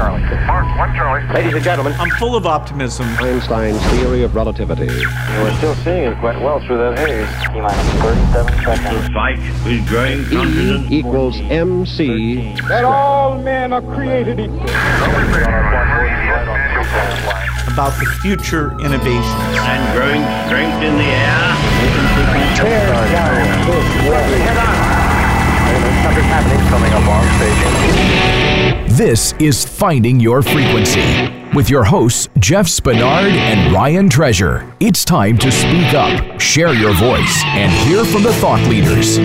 Charlie. Mark, one Charlie. Ladies and gentlemen, I'm full of optimism. Einstein's theory of relativity. We're still seeing it quite well through that haze. T minus 37 seconds. fight with growing E confidence. equals MC. that all men are created equal. About the future innovations. and growing strength in the air. Something's happening. Coming up on station. This is Finding Your Frequency with your hosts, Jeff Spinard and Ryan Treasure. It's time to speak up, share your voice, and hear from the thought leaders.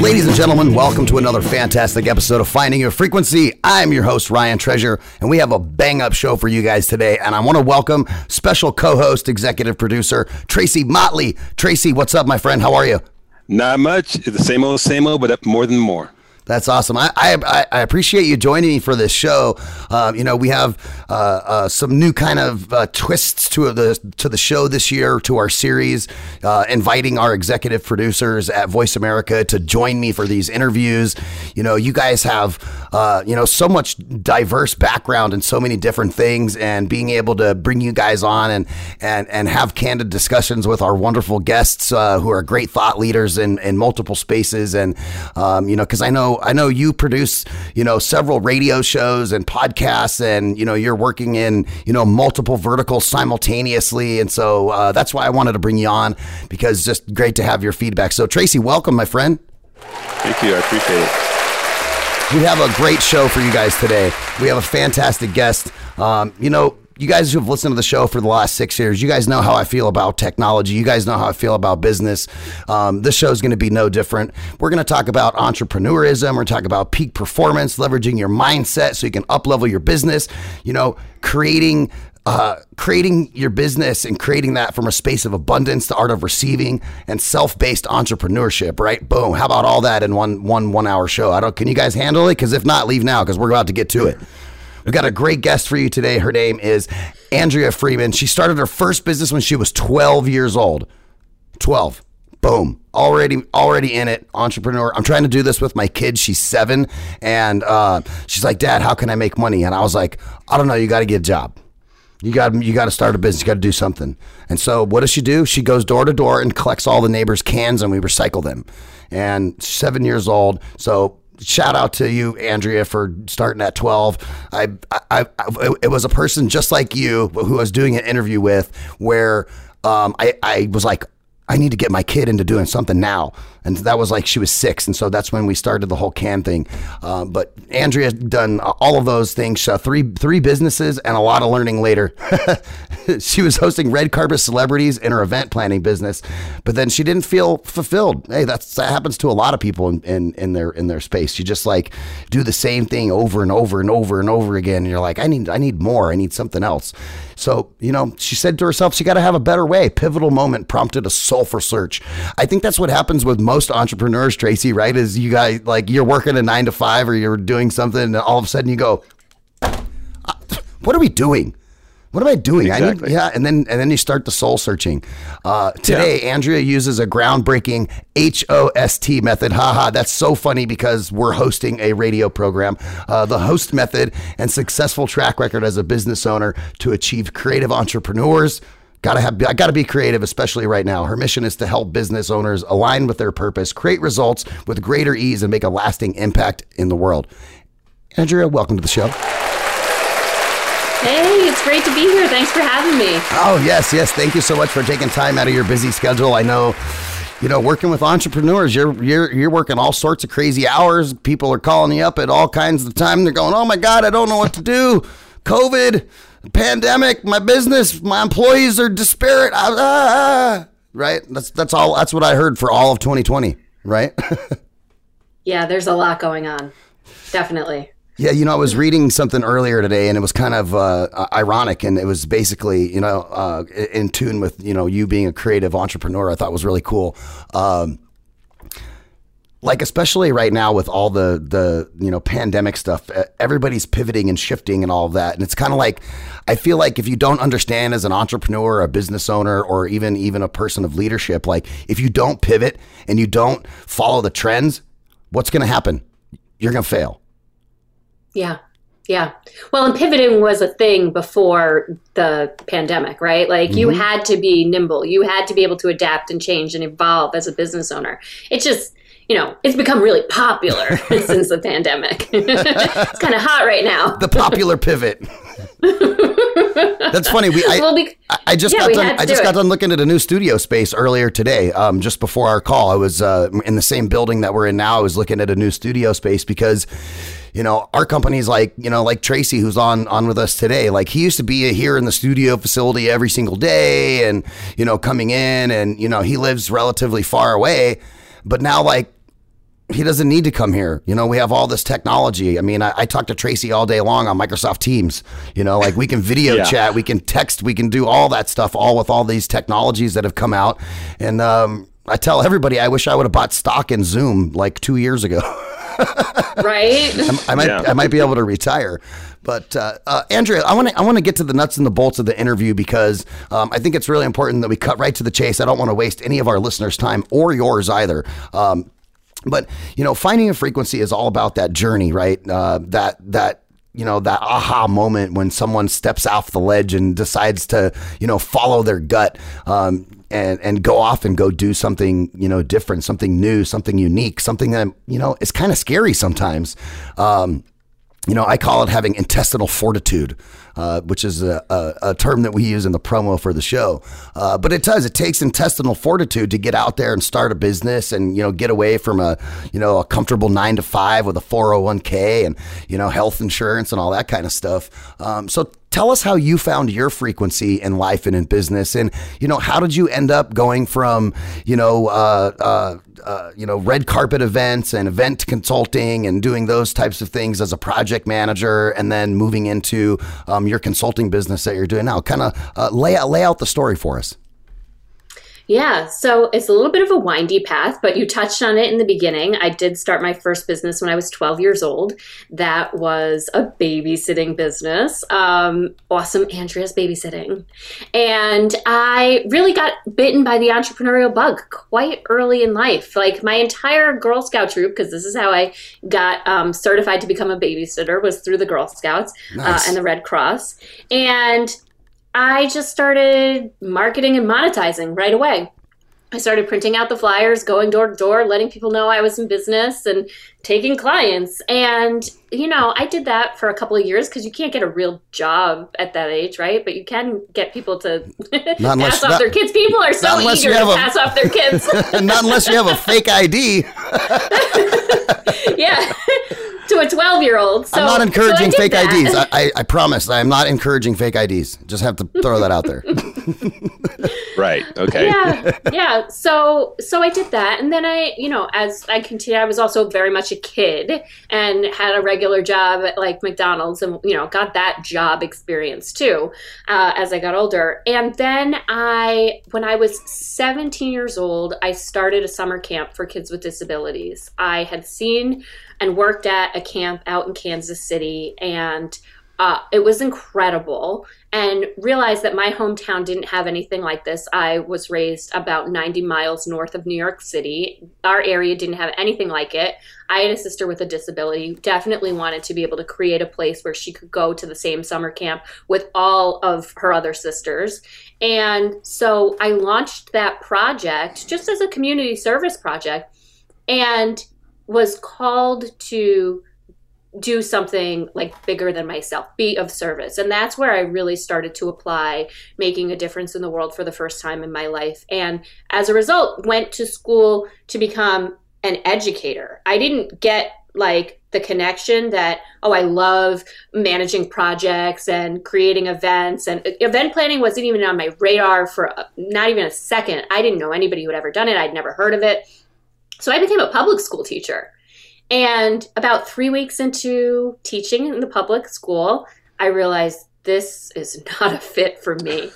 Ladies and gentlemen, welcome to another fantastic episode of Finding Your Frequency. I'm your host, Ryan Treasure, and we have a bang up show for you guys today. And I want to welcome special co host, executive producer, Tracy Motley. Tracy, what's up, my friend? How are you? Not much. The same old, same old, but up more than more. That's awesome. I, I, I appreciate you joining me for this show. Um, you know, we have uh, uh, some new kind of uh, twists to the to the show this year, to our series, uh, inviting our executive producers at Voice America to join me for these interviews. You know, you guys have uh, you know so much diverse background and so many different things, and being able to bring you guys on and and and have candid discussions with our wonderful guests uh, who are great thought leaders in in multiple spaces, and um, you know, because I know I know you produce, you know, several radio shows and podcasts, and you know, you're working in, you know, multiple verticals simultaneously, and so uh, that's why I wanted to bring you on because just great to have your feedback. So, Tracy, welcome, my friend. Thank you. I appreciate it. We have a great show for you guys today. We have a fantastic guest. Um, you know, you guys who have listened to the show for the last six years, you guys know how I feel about technology. You guys know how I feel about business. Um, this show is going to be no different. We're going to talk about entrepreneurism. We're going to talk about peak performance, leveraging your mindset so you can up level your business. You know, creating uh, creating your business and creating that from a space of abundance, the art of receiving, and service-based entrepreneurship. Right? Boom. How about all that in one one one hour show? I don't. Can you guys handle it? Because if not, leave now because we're about to get to it. We've got a great guest for you today. Her name is Andrea Freeman. She started her first business when she was 12 years old. 12. Boom. Already already in it. Entrepreneur. I'm trying to do this with my kid. She's seven. And uh, she's like, Dad, how can I make money? And I was like, I don't know. You got to get a job. You got you got to start a business. You got to do something. And so, what does she do? She goes door to door and collects all the neighbors' cans, and we recycle them. And seven years old. So, shout out to you, Andrea, for starting at twelve. I, I, I it was a person just like you who I was doing an interview with, where um, I, I was like, I need to get my kid into doing something now. And that was like she was six. And so that's when we started the whole can thing. Uh, but Andrea's done all of those things, uh, three, three businesses and a lot of learning later. she was hosting red carpet celebrities in her event planning business, but then she didn't feel fulfilled. Hey, that's, that happens to a lot of people in, in, in their, in their space. You just like do the same thing over and over and over and over again. And you're like, I need, I need more. I need something else. So, you know, she said to herself, she got to have a better way. Pivotal moment prompted a soulful search. I think that's what happens with most entrepreneurs, Tracy, right? Is you guys like you're working a nine to five or you're doing something and all of a sudden you go, what are we doing? What am I doing? I need, yeah, and then and then you start the soul searching. Uh, today, Andrea uses a groundbreaking HOST method. Haha, that's so funny because we're hosting a radio program. Uh, the host method and successful track record as a business owner to achieve creative entrepreneurs. Gotta have, I gotta be creative, especially right now. Her mission is to help business owners align with their purpose, create results with greater ease, and make a lasting impact in the world. Andrea, welcome to the show. Hey, it's great to be here. Thanks for having me. Oh, yes, yes. Thank you so much for taking time out of your busy schedule. I know, you know, working with entrepreneurs, you're you're you're working all sorts of crazy hours. People are calling you up at all kinds of time. They're going, "Oh my god, I don't know what to do. COVID, pandemic, my business, my employees are disparate." Ah, ah, ah." Right? That's that's all that's what I heard for all of 2020, right? Yeah, there's a lot going on. Definitely. Yeah, you know, I was reading something earlier today, and it was kind of uh, ironic, and it was basically, you know, uh, in tune with you know you being a creative entrepreneur. I thought was really cool. Um, like especially right now with all the the you know pandemic stuff everybody's pivoting and shifting and all of that and it's kind of like i feel like if you don't understand as an entrepreneur a business owner or even even a person of leadership like if you don't pivot and you don't follow the trends what's going to happen you're going to fail Yeah. Yeah. Well, and pivoting was a thing before the pandemic, right? Like you Mhm. had to be nimble. You had to be able to adapt and change and evolve as a business owner. It's just, you know, it's become really popular since the pandemic. it's kind of hot right now. The popular pivot. That's funny. We I, Well, I just yeah, got done. I just do got it. done looking at a new studio space earlier today. Um, just before our call, I was uh, in the same building that we're in now. I was looking at a new studio space because, you know, our company's like you know like Tracy, who's on on with us today. Like he used to be here in the studio facility every single day, and you know coming in, and you know he lives relatively far away, but now like he doesn't need to come here. You know, we have all this technology. I mean, I, I talk to Tracy all day long on Microsoft Teams. You know, like we can video Yeah. chat, we can text, we can do all that stuff, all with all these technologies that have come out. And um, I tell everybody, I wish I would have bought stock in Zoom like two years ago. right? I might, Yeah. I might be able to retire. But uh, uh, Andrea, I want to, I want to get to the nuts and the bolts of the interview because um, I think it's really important that we cut right to the chase. I don't want to waste any of our listeners' time or yours either. Um, but you know, finding a frequency is all about that journey, right? Uh, that that you know that aha moment when someone steps off the ledge and decides to you know follow their gut um, and and go off and go do something you know different, something new, something unique, something that you know is kind of scary sometimes. Um, you know, I call it having intestinal fortitude, uh, which is a, a, a term that we use in the promo for the show. Uh, but it does. It takes intestinal fortitude to get out there and start a business and you know get away from a you know a comfortable nine to five with a four hundred one k and you know health insurance and all that kind of stuff. Um, so tell us how you found your frequency in life and in business, and you know how did you end up going from you know uh, uh, uh, you know red carpet events and event consulting and doing those types of things as a project manager, and then moving into um, your consulting business that you're doing now. Kind of uh, lay out lay out the story for us. Yeah, so it's a little bit of a windy path, but you touched on it in the beginning. I did start my first business when I was 12 years old. That was a babysitting business. Um, awesome Andrea's babysitting. And I really got bitten by the entrepreneurial bug quite early in life. Like my entire Girl Scout troop, because this is how I got um, certified to become a babysitter, was through the Girl Scouts Nice. uh, and the Red Cross. And I just started marketing and monetizing right away. I started printing out the flyers, going door to door, letting people know I was in business and taking clients. And, you know, I did that for a couple of years because you can't get a real job at that age, right? But you can get people to Not unless- pass off not- their kids. People are so eager to a- pass off their kids. Not unless you have a fake ID. yeah. To a 12 year old. So, I'm not encouraging did fake that. IDs. I, I, I promise. I am not encouraging fake IDs. Just have to throw that out there. Right. Okay. yeah yeah so so i did that and then i you know as i continued i was also very much a kid and had a regular job at like mcdonald's and you know got that job experience too uh, as i got older and then i when i was 17 years old i started a summer camp for kids with disabilities i had seen and worked at a camp out in kansas city and uh, it was incredible and realized that my hometown didn't have anything like this. I was raised about 90 miles north of New York City. Our area didn't have anything like it. I had a sister with a disability, definitely wanted to be able to create a place where she could go to the same summer camp with all of her other sisters. And so I launched that project just as a community service project and was called to do something like bigger than myself, be of service. And that's where I really started to apply making a difference in the world for the first time in my life. And as a result, went to school to become an educator. I didn't get like the connection that oh I love managing projects and creating events and event planning wasn't even on my radar for uh, not even a second. I didn't know anybody who had ever done it. I'd never heard of it. So I became a public school teacher. And about three weeks into teaching in the public school, I realized this is not a fit for me.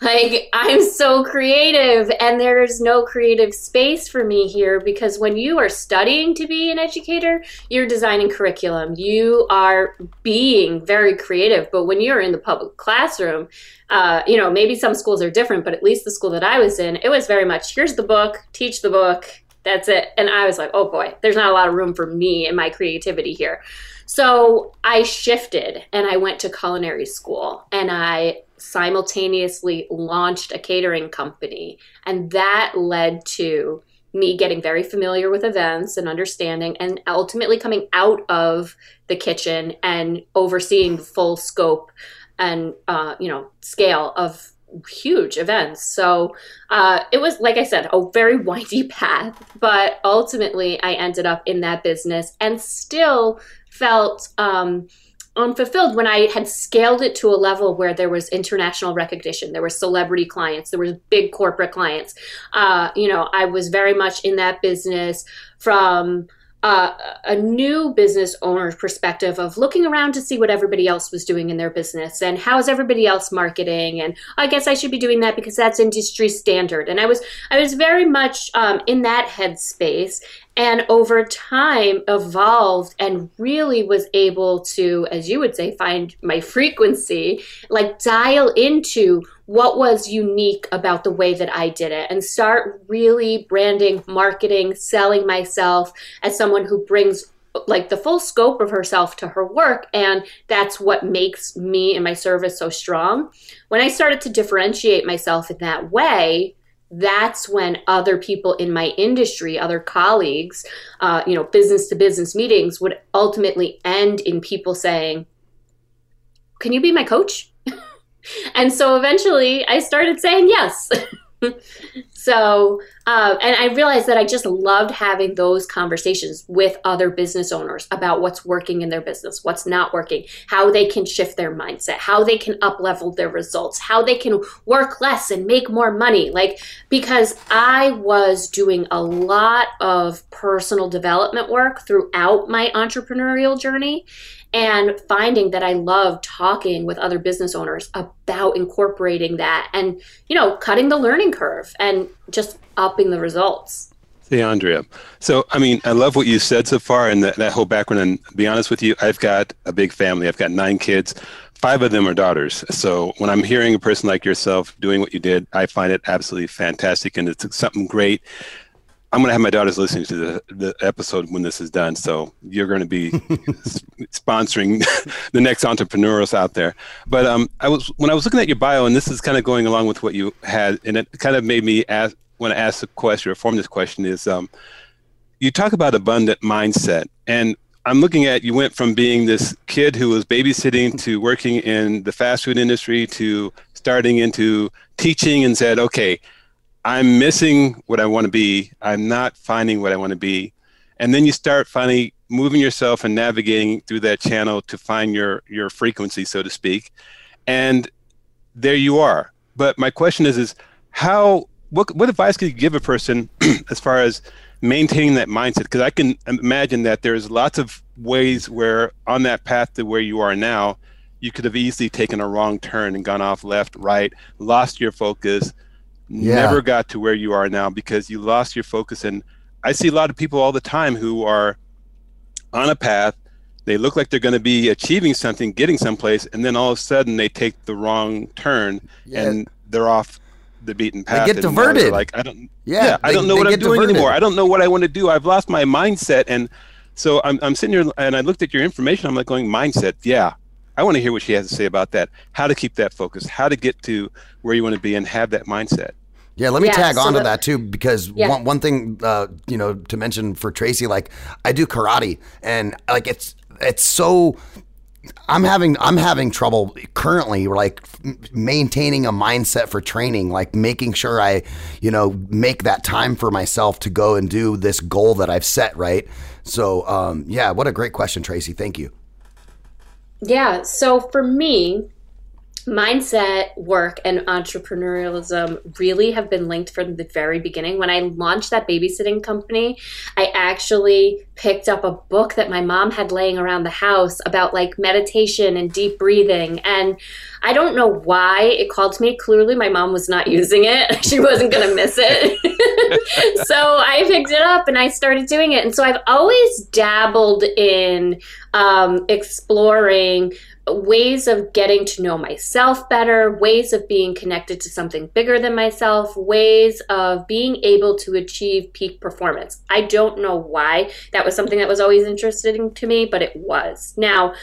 Like, I'm so creative, and there's no creative space for me here because when you are studying to be an educator, you're designing curriculum. You are being very creative. But when you're in the public classroom, uh, you know, maybe some schools are different, but at least the school that I was in, it was very much here's the book, teach the book, that's it. And I was like, oh boy, there's not a lot of room for me and my creativity here. So I shifted and I went to culinary school and I simultaneously launched a catering company. And that led to me getting very familiar with events and understanding and ultimately coming out of the kitchen and overseeing the full scope and uh, you know scale of huge events so uh, it was like i said a very windy path but ultimately i ended up in that business and still felt um, unfulfilled when I had scaled it to a level where there was international recognition, there were celebrity clients, there was big corporate clients. Uh, you know, I was very much in that business from uh, a new business owner's perspective of looking around to see what everybody else was doing in their business and how is everybody else marketing? And I guess I should be doing that because that's industry standard. And I was I was very much um, in that headspace and over time evolved and really was able to as you would say find my frequency like dial into what was unique about the way that I did it and start really branding marketing selling myself as someone who brings like the full scope of herself to her work. And that's what makes me and my service so strong. When i started to differentiate myself in that way that's when other people in my industry, other colleagues, uh, you know, business to business meetings would ultimately end in people saying, Can you be my coach? and so eventually I started saying yes. so, uh, and I realized that I just loved having those conversations with other business owners about what's working in their business, what's not working, how they can shift their mindset, how they can up level their results, how they can work less and make more money. Like, because I was doing a lot of personal development work throughout my entrepreneurial journey and finding that I love talking with other business owners about incorporating that and, you know, cutting the learning curve and just upping the results. Hey, Andrea. So, I mean, I love what you said so far and that, that whole background. And to be honest with you, I've got a big family. I've got nine kids. Five of them are daughters. So when I'm hearing a person like yourself doing what you did, I find it absolutely fantastic. And it's something great I'm going to have my daughters listening to the, the episode when this is done. So you're going to be sponsoring the next entrepreneurs out there. But um, I was when I was looking at your bio, and this is kind of going along with what you had, and it kind of made me ask when I asked the question or form this question is um, you talk about abundant mindset, and I'm looking at you went from being this kid who was babysitting to working in the fast food industry to starting into teaching and said, okay I'm missing what I want to be. I'm not finding what I want to be. And then you start finally moving yourself and navigating through that channel to find your your frequency, so to speak. And there you are. But my question is is how what what advice could you give a person as far as maintaining that mindset? Because I can imagine that there's lots of ways where on that path to where you are now, you could have easily taken a wrong turn and gone off left, right, lost your focus, yeah. never got to where you are now because you lost your focus. And I see a lot of people all the time who are on a path. They look like they're going to be achieving something, getting someplace, and then all of a sudden they take the wrong turn yeah. and they're off the beaten path. They get diverted. Like I don't. Yeah, yeah they, I don't know what I'm doing diverted. anymore. I don't know what I want to do. I've lost my mindset, and so I'm I'm sitting here and I looked at your information. I'm like going mindset. Yeah, I want to hear what she has to say about that. How to keep that focus, how to get to where you want to be and have that mindset. Yeah, let me yeah, tag so on to that too because yeah. one one thing uh, you know to mention for Tracy, like I do karate and like it's it's so I'm having I'm having trouble currently like maintaining a mindset for training like making sure I you know make that time for myself to go and do this goal that I've set right so um, yeah what a great question Tracy thank you yeah. So for me, mindset work and entrepreneurialism really have been linked from the very beginning. When I launched that babysitting company, I actually picked up a book that my mom had laying around the house about like meditation and deep breathing. And I don't know why it called to me. Clearly, my mom was not using it. she wasn't going to miss it. so I picked it up and I started doing it. And so I've always dabbled in um, exploring ways of getting to know myself better, ways of being connected to something bigger than myself, ways of being able to achieve peak performance. I don't know why that was something that was always interesting to me, but it was. Now,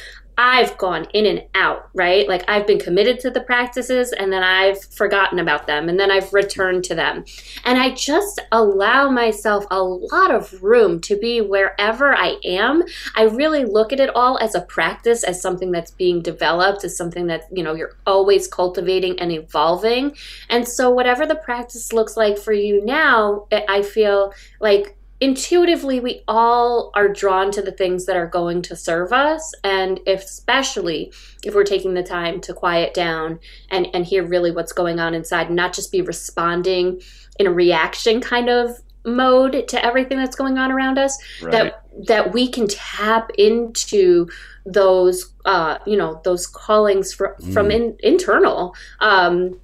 I've gone in and out, right? Like I've been committed to the practices and then I've forgotten about them and then I've returned to them. And I just allow myself a lot of room to be wherever I am. I really look at it all as a practice, as something that's being developed, as something that, you know, you're always cultivating and evolving. And so whatever the practice looks like for you now, I feel like intuitively we all are drawn to the things that are going to serve us and if, especially if we're taking the time to quiet down and and hear really what's going on inside and not just be responding in a reaction kind of mode to everything that's going on around us right. that that we can tap into those uh you know those callings for, mm. from in, internal um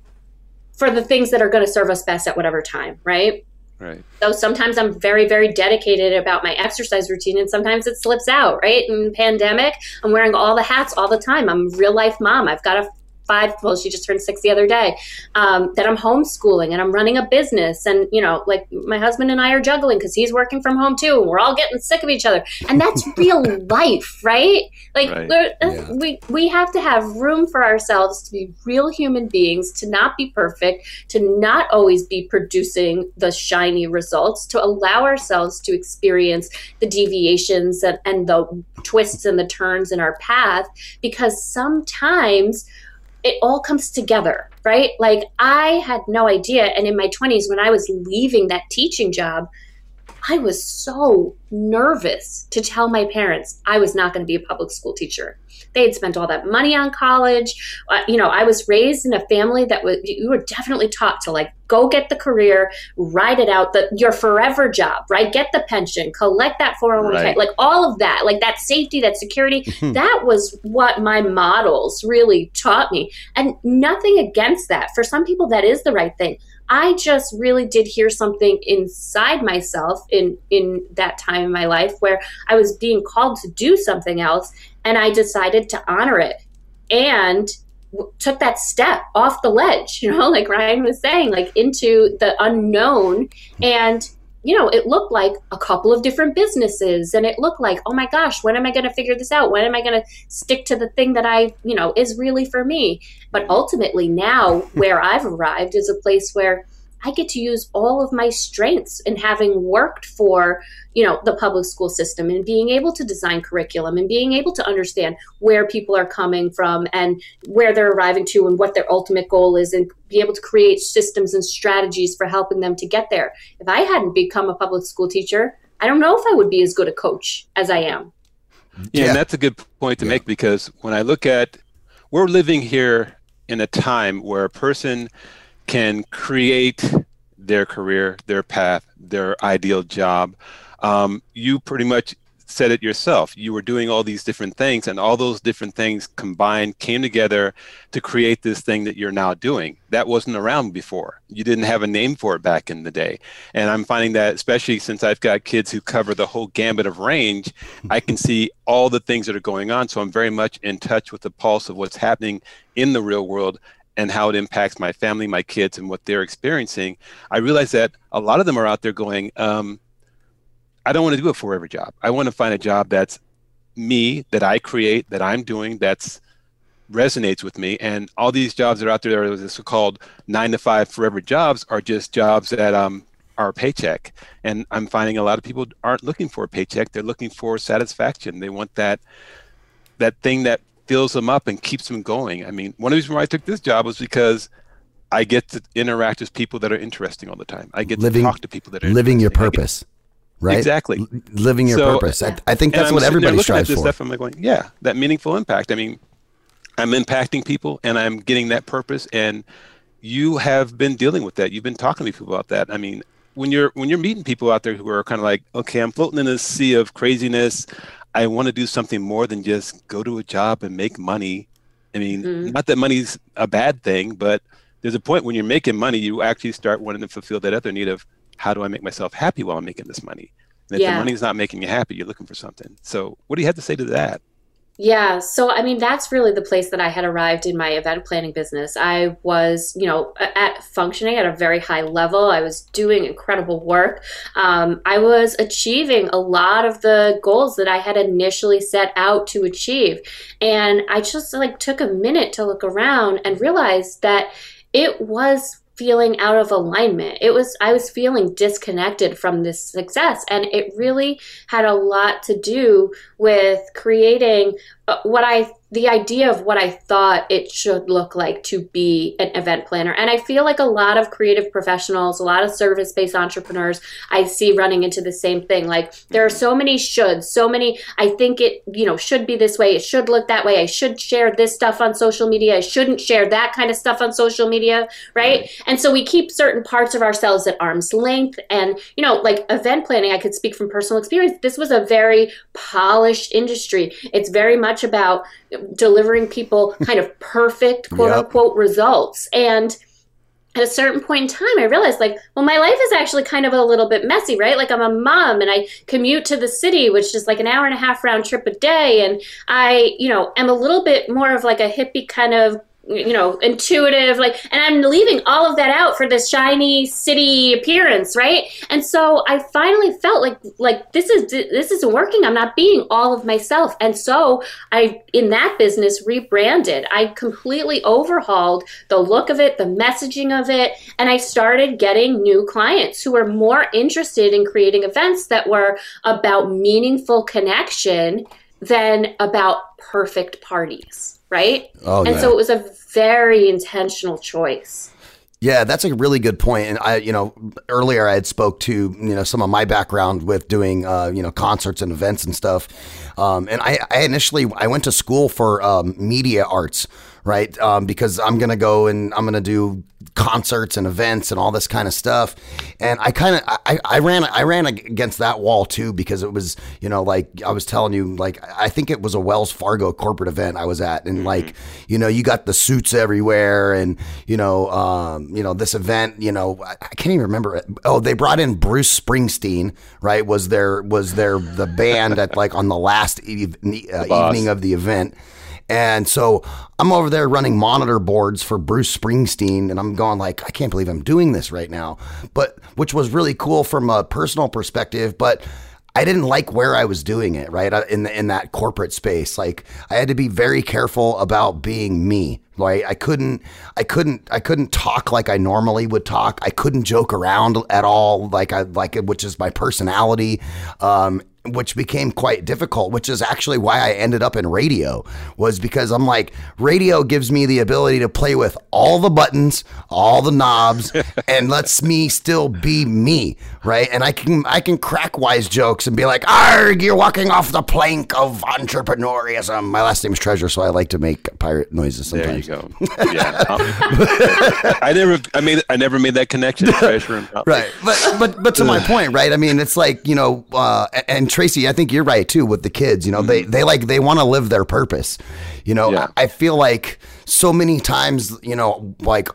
for the things that are going to serve us best at whatever time right Right. So sometimes I'm very, very dedicated about my exercise routine, and sometimes it slips out. Right. In pandemic, I'm wearing all the hats all the time. I'm real life mom. I've got a five well she just turned six the other day um, that i'm homeschooling and i'm running a business and you know like my husband and i are juggling because he's working from home too and we're all getting sick of each other and that's real life right like right. Uh, yeah. we we have to have room for ourselves to be real human beings to not be perfect to not always be producing the shiny results to allow ourselves to experience the deviations and, and the twists and the turns in our path because sometimes it all comes together, right? Like I had no idea. And in my 20s, when I was leaving that teaching job, I was so nervous to tell my parents I was not going to be a public school teacher. They had spent all that money on college. Uh, you know, I was raised in a family that was, you were definitely taught to like go get the career, ride it out, the, your forever job, right? Get the pension, collect that 401k, right. like all of that, like that safety, that security. that was what my models really taught me. And nothing against that. For some people, that is the right thing. I just really did hear something inside myself in in that time in my life where I was being called to do something else and I decided to honor it and w- took that step off the ledge, you know, like Ryan was saying, like into the unknown and you know, it looked like a couple of different businesses and it looked like, oh my gosh, when am I going to figure this out? When am I going to stick to the thing that I, you know, is really for me? But ultimately, now where I've arrived is a place where I get to use all of my strengths in having worked for, you know, the public school system and being able to design curriculum and being able to understand where people are coming from and where they're arriving to and what their ultimate goal is and be able to create systems and strategies for helping them to get there. If I hadn't become a public school teacher, I don't know if I would be as good a coach as I am. Yeah, yeah. and that's a good point to yeah. make because when I look at we're living here in a time where a person can create their career, their path, their ideal job. Um, you pretty much said it yourself. You were doing all these different things, and all those different things combined came together to create this thing that you're now doing. That wasn't around before. You didn't have a name for it back in the day. And I'm finding that, especially since I've got kids who cover the whole gambit of range, I can see all the things that are going on. So I'm very much in touch with the pulse of what's happening in the real world and how it impacts my family, my kids, and what they're experiencing, I realize that a lot of them are out there going, um, I don't want to do a forever job. I want to find a job that's me, that I create, that I'm doing, that's resonates with me. And all these jobs that are out there, that are the so-called nine to five forever jobs, are just jobs that um, are a paycheck. And I'm finding a lot of people aren't looking for a paycheck; they're looking for satisfaction. They want that that thing that fills them up and keeps them going. I mean, one of the reasons why I took this job was because I get to interact with people that are interesting all the time. I get living, to talk to people that are living your purpose, get, right? Exactly, L- living your so, purpose. I, I, think that's what everybody strives for. Stuff, I'm like going, yeah, that meaningful impact. I mean, I'm impacting people and I'm getting that purpose. And you have been dealing with that. You've been talking to people about that. I mean, when you're when you're meeting people out there who are kind of like, okay, I'm floating in a sea of craziness. I want to do something more than just go to a job and make money. I mean, mm-hmm. not that money's a bad thing, but there's a point when you're making money, you actually start wanting to fulfill that other need of how do I make myself happy while I'm making this money? And if yeah. the money's not making you happy, you're looking for something. So, what do you have to say to that? Yeah, so I mean that's really the place that I had arrived in my event planning business. I was, you know, at functioning at a very high level. I was doing incredible work. Um, I was achieving a lot of the goals that I had initially set out to achieve, and I just like took a minute to look around and realized that it was feeling out of alignment. It was I was feeling disconnected from this success and it really had a lot to do with creating Uh, what I the idea of what I thought it should look like to be an event planner. And I feel like a lot of creative professionals, a lot of service based entrepreneurs, I see running into the same thing. Like there are so many shoulds, so many, I think it, you know, should be this way, it should look that way, I should share this stuff on social media, I shouldn't share that kind of stuff on social media, right? And so we keep certain parts of ourselves at arm's length. And, you know, like event planning, I could speak from personal experience. This was a very polished industry. It's very much about delivering people kind of perfect quote yep. unquote results and at a certain point in time, I realized, like, well, my life is actually kind of a little bit messy, right? Like, I'm a mom and I commute to the city, which is like an hour and a half round trip a day. And I, you know, am a little bit more of like a hippie kind of you know intuitive like and i'm leaving all of that out for this shiny city appearance right? And so i finally felt like like this is this isn't working. I'm not being all of myself. And so i in that business rebranded. I completely overhauled the look of it the messaging of it and i started getting new clients who were more interested in creating events that were about meaningful connection than about perfect parties right? Oh, and yeah. so it was a very intentional choice. Yeah, that's a really good point. And I, you know, earlier I had spoke to you know some of my background with doing uh, you know concerts and events and stuff. Um, and I, I initially I went to school for um, media arts, right? Um, because I'm gonna go and I'm gonna do concerts and events and all this kind of stuff. And I kind of I, I ran I ran against that wall too because it was you know like I was telling you like I think it was a Wells Fargo corporate event I was at and mm-hmm. like you know you got the suits everywhere and you know um, you know this event you know I, I can't even remember it. oh they brought in Bruce Springsteen right was there was there the band at like on the last uh, evening of the event and so I'm over there running monitor boards for Bruce Springsteen, and I'm going like, I can't believe I'm doing this right now. But which was really cool from a personal perspective, but I didn't like where I was doing it, right? Uh, in the, in that corporate space. Like I had to be very careful about being me. Right? I couldn't I couldn't I couldn't talk like I normally would talk. I couldn't joke around at all like I like which is my personality. Um, which became quite difficult, which is actually why I ended up in radio, was because I'm like, radio gives me the ability to play with all the buttons, all the knobs, and lets me still be me, right? And I can I can crack wise jokes and be like, arg, you're walking off the plank of entrepreneurism. My last name's Treasure, so I like to make pirate noises sometimes. There you go. Yeah. I never I made I never made that connection, Treasure. right. But but but to my point, right? I mean, it's like, you know, uh, and Tracy, I think you're right too with the kids. You know, mm-hmm. they they like they want to live their purpose. You know, yeah. I, I feel like so many times, you know, like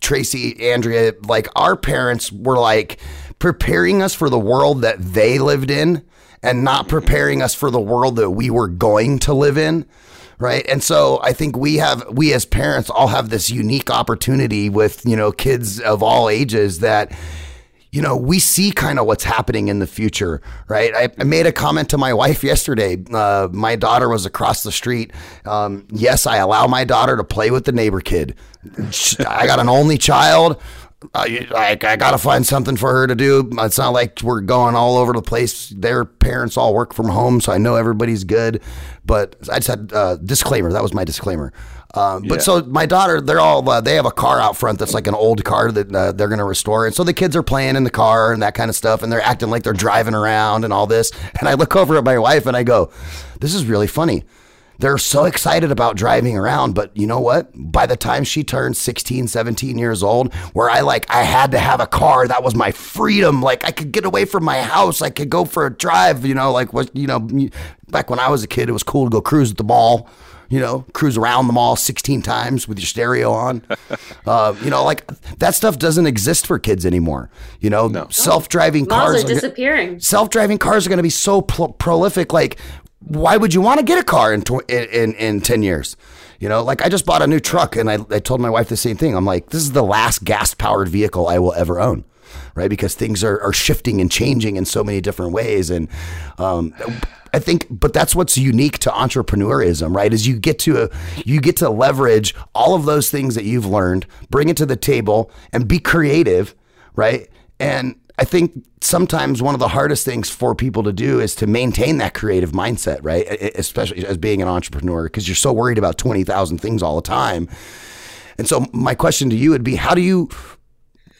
Tracy, Andrea, like our parents were like preparing us for the world that they lived in and not mm-hmm. preparing us for the world that we were going to live in right and so i think we have we as parents all have this unique opportunity with you know kids of all ages that you know, we see kind of what's happening in the future, right? I, I made a comment to my wife yesterday. Uh, my daughter was across the street. Um, yes, I allow my daughter to play with the neighbor kid. I got an only child. I, I, I got to find something for her to do. It's not like we're going all over the place. Their parents all work from home, so I know everybody's good. But I just had uh, disclaimer. That was my disclaimer. Um, but yeah. so my daughter, they're all uh, they have a car out front that's like an old car that uh, they're going to restore, and so the kids are playing in the car and that kind of stuff, and they're acting like they're driving around and all this. And I look over at my wife and I go, "This is really funny." They're so excited about driving around, but you know what? By the time she turned 16, 17 years old, where I like I had to have a car, that was my freedom. Like I could get away from my house, I could go for a drive, you know, like what, you know, back when I was a kid, it was cool to go cruise at the mall you know, cruise around the mall 16 times with your stereo on. uh, you know, like that stuff doesn't exist for kids anymore. You know, no. self-driving cars are disappearing. Self-driving cars are going to be so prolific. Like why would you want to get a car in, tw- in, in, in 10 years? You know, like I just bought a new truck and I, I told my wife the same thing. I'm like, this is the last gas powered vehicle I will ever own. Right. Because things are, are shifting and changing in so many different ways. And, um, I think, but that's what's unique to entrepreneurism, right? Is you get to you get to leverage all of those things that you've learned, bring it to the table, and be creative, right? And I think sometimes one of the hardest things for people to do is to maintain that creative mindset, right? Especially as being an entrepreneur, because you're so worried about 20,000 things all the time. And so, my question to you would be how do you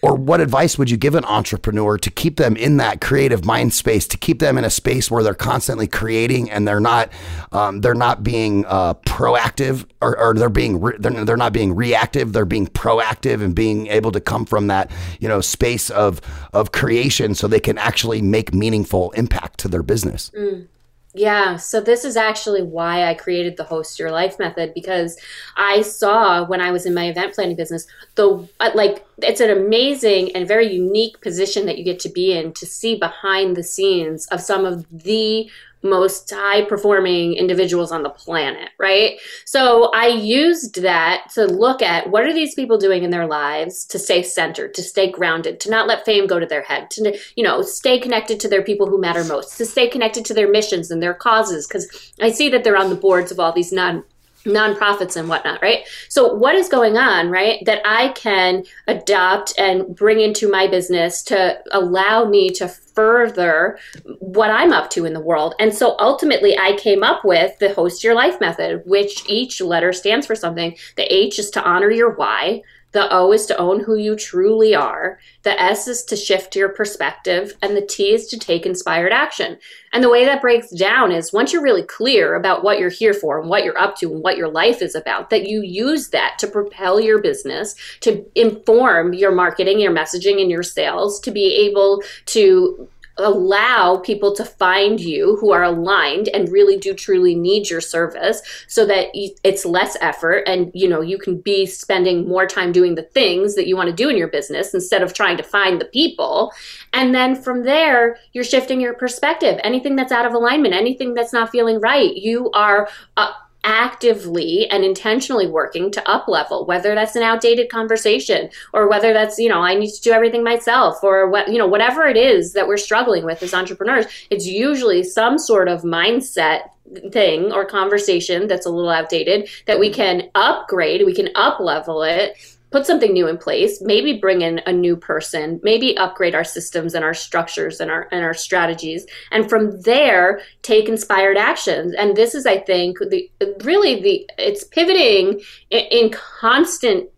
or what advice would you give an entrepreneur to keep them in that creative mind space to keep them in a space where they're constantly creating and they're not um, they're not being uh, proactive or, or, they're being re- they're, they're not being reactive they're being proactive and being able to come from that you know space of of creation so they can actually make meaningful impact to their business mm. Yeah, so this is actually why I created the host your life method because I saw when I was in my event planning business the uh, like it's an amazing and very unique position that you get to be in to see behind the scenes of some of the most high performing individuals on the planet, right? So I used that to look at what are these people doing in their lives to stay centered, to stay grounded, to not let fame go to their head, to you know, stay connected to their people who matter most, to stay connected to their missions and their causes cuz I see that they're on the boards of all these non nonprofits and whatnot, right? So, what is going on, right, that I can adopt and bring into my business to allow me to further what I'm up to in the world? And so, ultimately, I came up with the host your life method, which each letter stands for something. The H is to honor your why. The O is to own who you truly are. The S is to shift your perspective. And the T is to take inspired action. And the way that breaks down is once you're really clear about what you're here for and what you're up to and what your life is about, that you use that to propel your business, to inform your marketing, your messaging, and your sales, to be able to allow people to find you who are aligned and really do truly need your service so that it's less effort and you know you can be spending more time doing the things that you want to do in your business instead of trying to find the people. And then from there you're shifting your perspective. Anything that's out of alignment anything that's not feeling right you are uh, actively and intentionally working to up level whether that's an outdated conversation or whether that's you know i need to do everything myself or what you know whatever it is that we're struggling with as entrepreneurs it's usually some sort of mindset thing or conversation that's a little outdated that we mm-hmm. can upgrade we can up level it put something new in place, maybe bring in a new person, maybe upgrade our systems and our structures and our and our strategies, and from there take inspired actions. And this is, I think, the really the it's pivoting in, in constant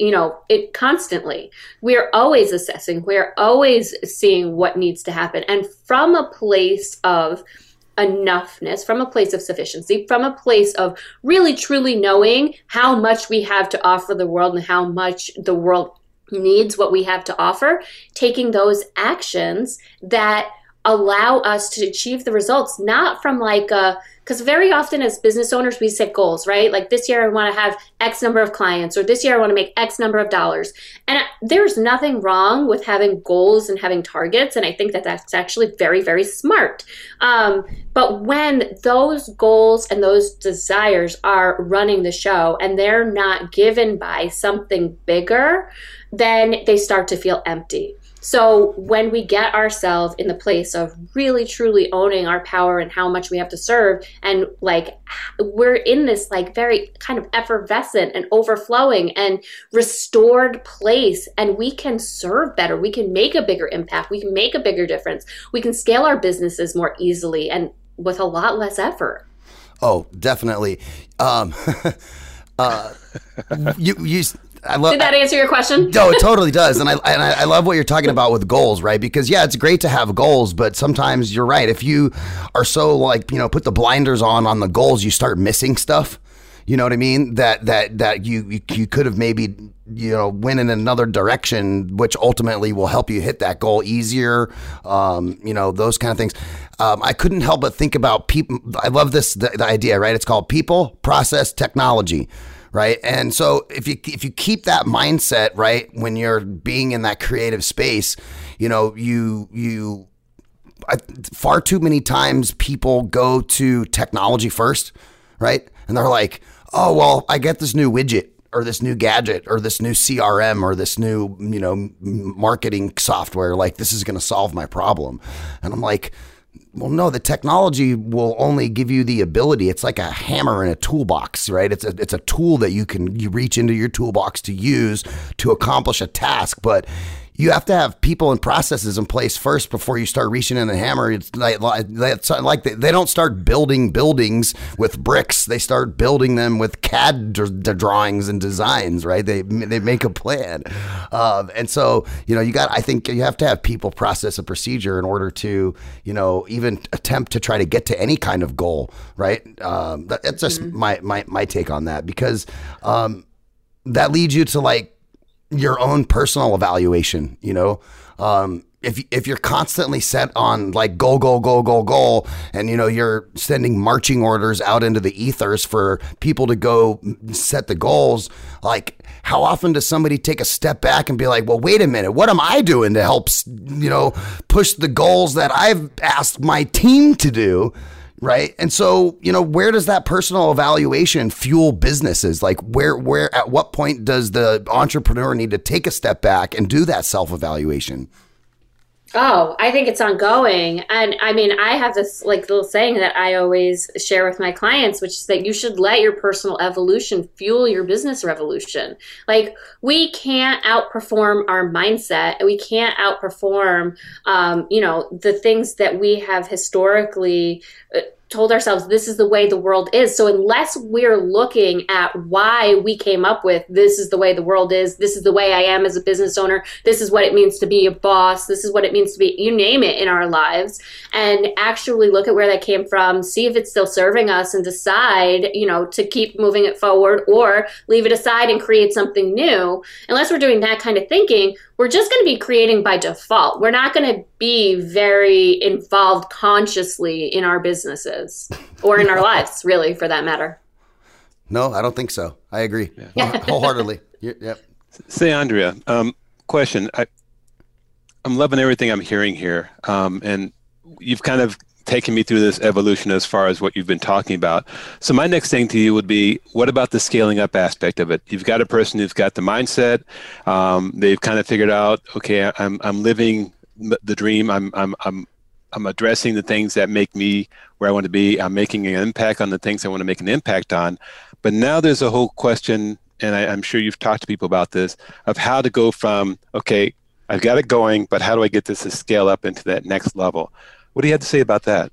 you know it constantly. We're always assessing. We're always seeing what needs to happen. And from a place of enoughness, from a place of sufficiency, from a place of really truly knowing how much we have to offer the world and how much the world needs what we have to offer, taking those actions that allow us to achieve the results, not from like a because very often as business owners, we set goals, right? Like this year, I want to have X number of clients, or this year, I want to make X number of dollars. And there's nothing wrong with having goals and having targets. And I think that that's actually very, very smart. Um, but when those goals and those desires are running the show and they're not given by something bigger, then they start to feel empty. So when we get ourselves in the place of really truly owning our power and how much we have to serve, and like we're in this like very kind of effervescent and overflowing and restored place, and we can serve better, we can make a bigger impact, we can make a bigger difference, we can scale our businesses more easily and with a lot less effort. Oh, definitely. Um, uh, you you I love. Did that answer your question? No, it totally does, and I and I love what you're talking about with goals, right? Because yeah, it's great to have goals, but sometimes you're right. If you are so like you know put the blinders on on the goals, you start missing stuff. You know what I mean? That that that you you, you could have maybe you know went in another direction, which ultimately will help you hit that goal easier. Um, you know those kind of things. Um, I couldn't help but think about people. I love this the, the idea, right? It's called people, process, technology right? And so if you if you keep that mindset, right, when you're being in that creative space, you know, you you I, far too many times people go to technology first, right? And they're like, oh, well, I get this new widget or this new gadget or this new CRM or this new, you know, marketing software. Like, this is going to solve my problem. And I'm like, well, no, the technology will only give you the ability. It's like a hammer in a toolbox, right? It's a it's a tool that you can you reach into your toolbox to use to accomplish a task, but you have to have people and processes in place first before you start reaching in the hammer. It's like, it's like they, they don't start building buildings with bricks. They start building them with CAD d- drawings and designs, right? They, they make a plan. Um, and so, you know, you got, I think you have to have people process a procedure in order to, you know, even attempt to try to get to any kind of goal, right? Um, that's just mm-hmm. my, my, my take on that because, um, that leads you to like your own personal evaluation, you know? Um, if, if you're constantly set on like goal, goal, goal, goal, goal, and you know you're sending marching orders out into the ethers for people to go set the goals like how often does somebody take a step back and be like well wait a minute what am i doing to help you know push the goals that i've asked my team to do right? And so you know where does that personal evaluation fuel businesses? Like where where at what point does the entrepreneur need to take a step back and do that self evaluation Oh, I think it's ongoing. And I mean, I have this like little saying that I always share with my clients, which is that you should let your personal evolution fuel your business revolution. Like, we can't outperform our mindset. And we can't outperform, um, you know, the things that we have historically uh, told ourselves this is the way the world is. So unless we're looking at why we came up with this is the way the world is, this is the way I am as a business owner, this is what it means to be a boss, this is what it means to be you name it in our lives and actually look at where that came from, see if it's still serving us and decide, you know, to keep moving it forward or leave it aside and create something new. Unless we're doing that kind of thinking, we're just going to be creating by default. We're not going to be very involved consciously in our businesses or in our lives, really, for that matter. No, I don't think so. I agree yeah. wholeheartedly. Yep. Say, Andrea, um, question. I, I'm loving everything I'm hearing here, um, and you've kind of taken me through this evolution as far as what you've been talking about. So my next thing to you would be, what about the scaling up aspect of it? You've got a person who's got the mindset. Um, they've kind of figured out, okay, I'm I'm living the dream. I'm I'm I'm I'm addressing the things that make me where I want to be. I'm making an impact on the things I want to make an impact on. But now there's a whole question, and I, I'm sure you've talked to people about this, of how to go from okay, I've got it going, but how do I get this to scale up into that next level? What do you have to say about that?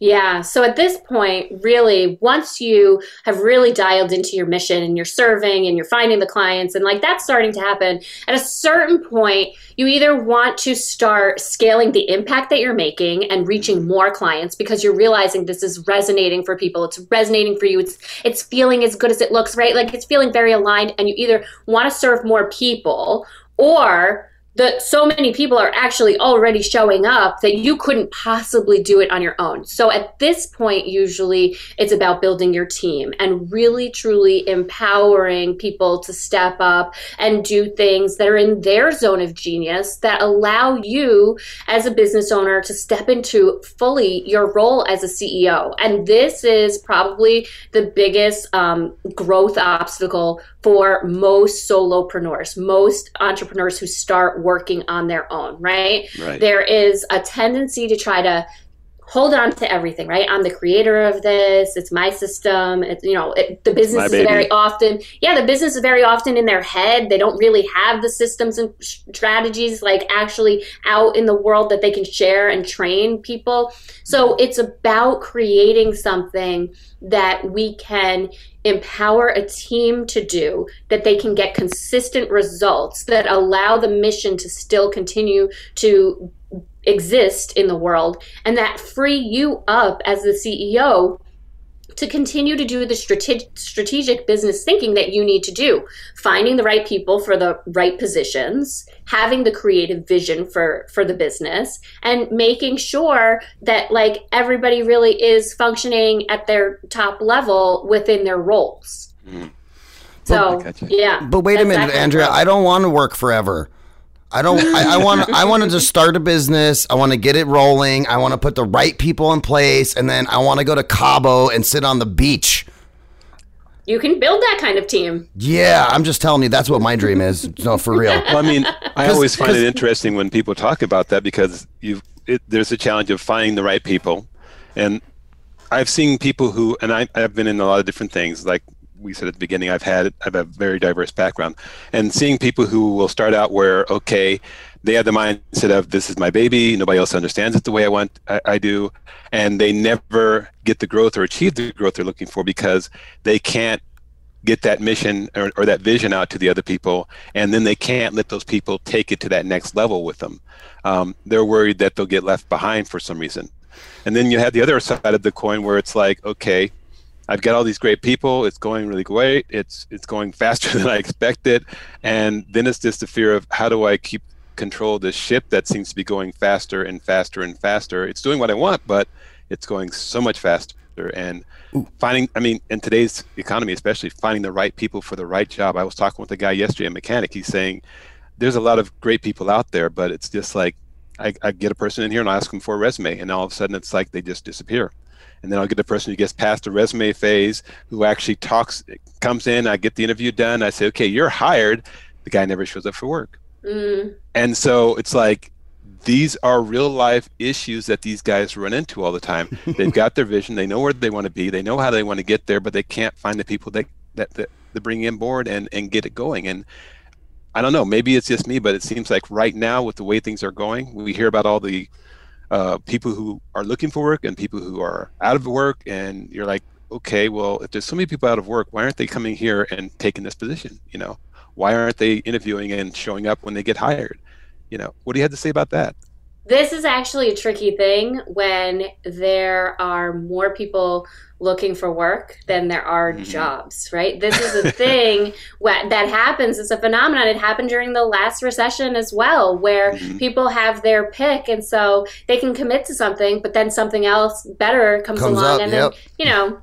Yeah. So at this point, really, once you have really dialed into your mission and you're serving and you're finding the clients and like that's starting to happen, at a certain point, you either want to start scaling the impact that you're making and reaching mm-hmm. more clients because you're realizing this is resonating for people. It's resonating for you. It's it's feeling as good as it looks, right? Like it's feeling very aligned and you either want to serve more people or that so many people are actually already showing up that you couldn't possibly do it on your own. So at this point, usually it's about building your team and really truly empowering people to step up and do things that are in their zone of genius that allow you as a business owner to step into fully your role as a CEO. And this is probably the biggest um, growth obstacle for most solopreneurs, most entrepreneurs who start working on their own, right? right? There is a tendency to try to hold on to everything, right? I'm the creator of this. It's my system. It's, you know, it, the business is very often, yeah, the business is very often in their head. They don't really have the systems and strategies like actually out in the world that they can share and train people. So it's about creating something that we can empower a team to do that they can get consistent results that allow the mission to still continue to exist in the world and that free you up as the CEO to continue to do the strate- strategic business thinking that you need to do. Finding the right people for the right positions having the creative vision for for the business and making sure that like everybody really is functioning at their top level within their roles. Mm. so yeah but wait a minute andrea i don't want to work forever I don't. I, I want. I wanted to start a business. I want to get it rolling. I want to put the right people in place, and then I want to go to Cabo and sit on the beach. You can build that kind of team. Yeah, I'm just telling you that's what my dream is. No, for real. Well, I mean, I always find it interesting when people talk about that because you there's a challenge of finding the right people, and I've seen people who, and I, I've been in a lot of different things. Like we said at the beginning, I've had I have a very diverse background, and seeing people who will start out where okay, they have the mindset of this is my baby, nobody else understands it the way I want I, I do, and they never get the growth or achieve the growth they're looking for because they can't get that mission or, or that vision out to the other people and then they can't let those people take it to that next level with them. Um, they're worried that they'll get left behind for some reason. And then you have the other side of the coin where it's like okay i've got all these great people. It's going really great. It's it's going faster than i expected. And then it's just the fear of how do i keep control of this ship that seems to be going faster and faster and faster? It's doing what i want but it's going so much faster. And finding i mean in today's economy especially finding the right people for the right job. I was talking with a guy yesterday a mechanic. He's saying there's a lot of great people out there but it's just like I, I get a person in here and i ask them for a resume and all of a sudden it's like they just disappear and then i'll get a person who gets past the resume phase who actually talks comes in i get the interview done i say okay you're hired the guy never shows up for work Mm. and so it's like these are real life issues that these guys run into all the time. They've got their vision, they know where they want to be, they know how they want to get there, but they can't find the people that that, that, that bring in board and, and get it going. And I don't know, maybe it's just me, but it seems like right now with the way things are going, we hear about all the uh, people who are looking for work and people who are out of work, and you're like, okay, well, if there's so many people out of work, why aren't they coming here and taking this position? You know, why aren't they interviewing and showing up when they get hired? You know, what do you have to say about that? This is actually a tricky thing when there are more people looking for work than there are Mm-hmm. jobs, right? This is a thing that happens. It's a phenomenon. It happened during the last recession as well, where Mm-hmm. people have their pick and so they can commit to something, but then something else better comes, Comes along up, and yep. then, you know,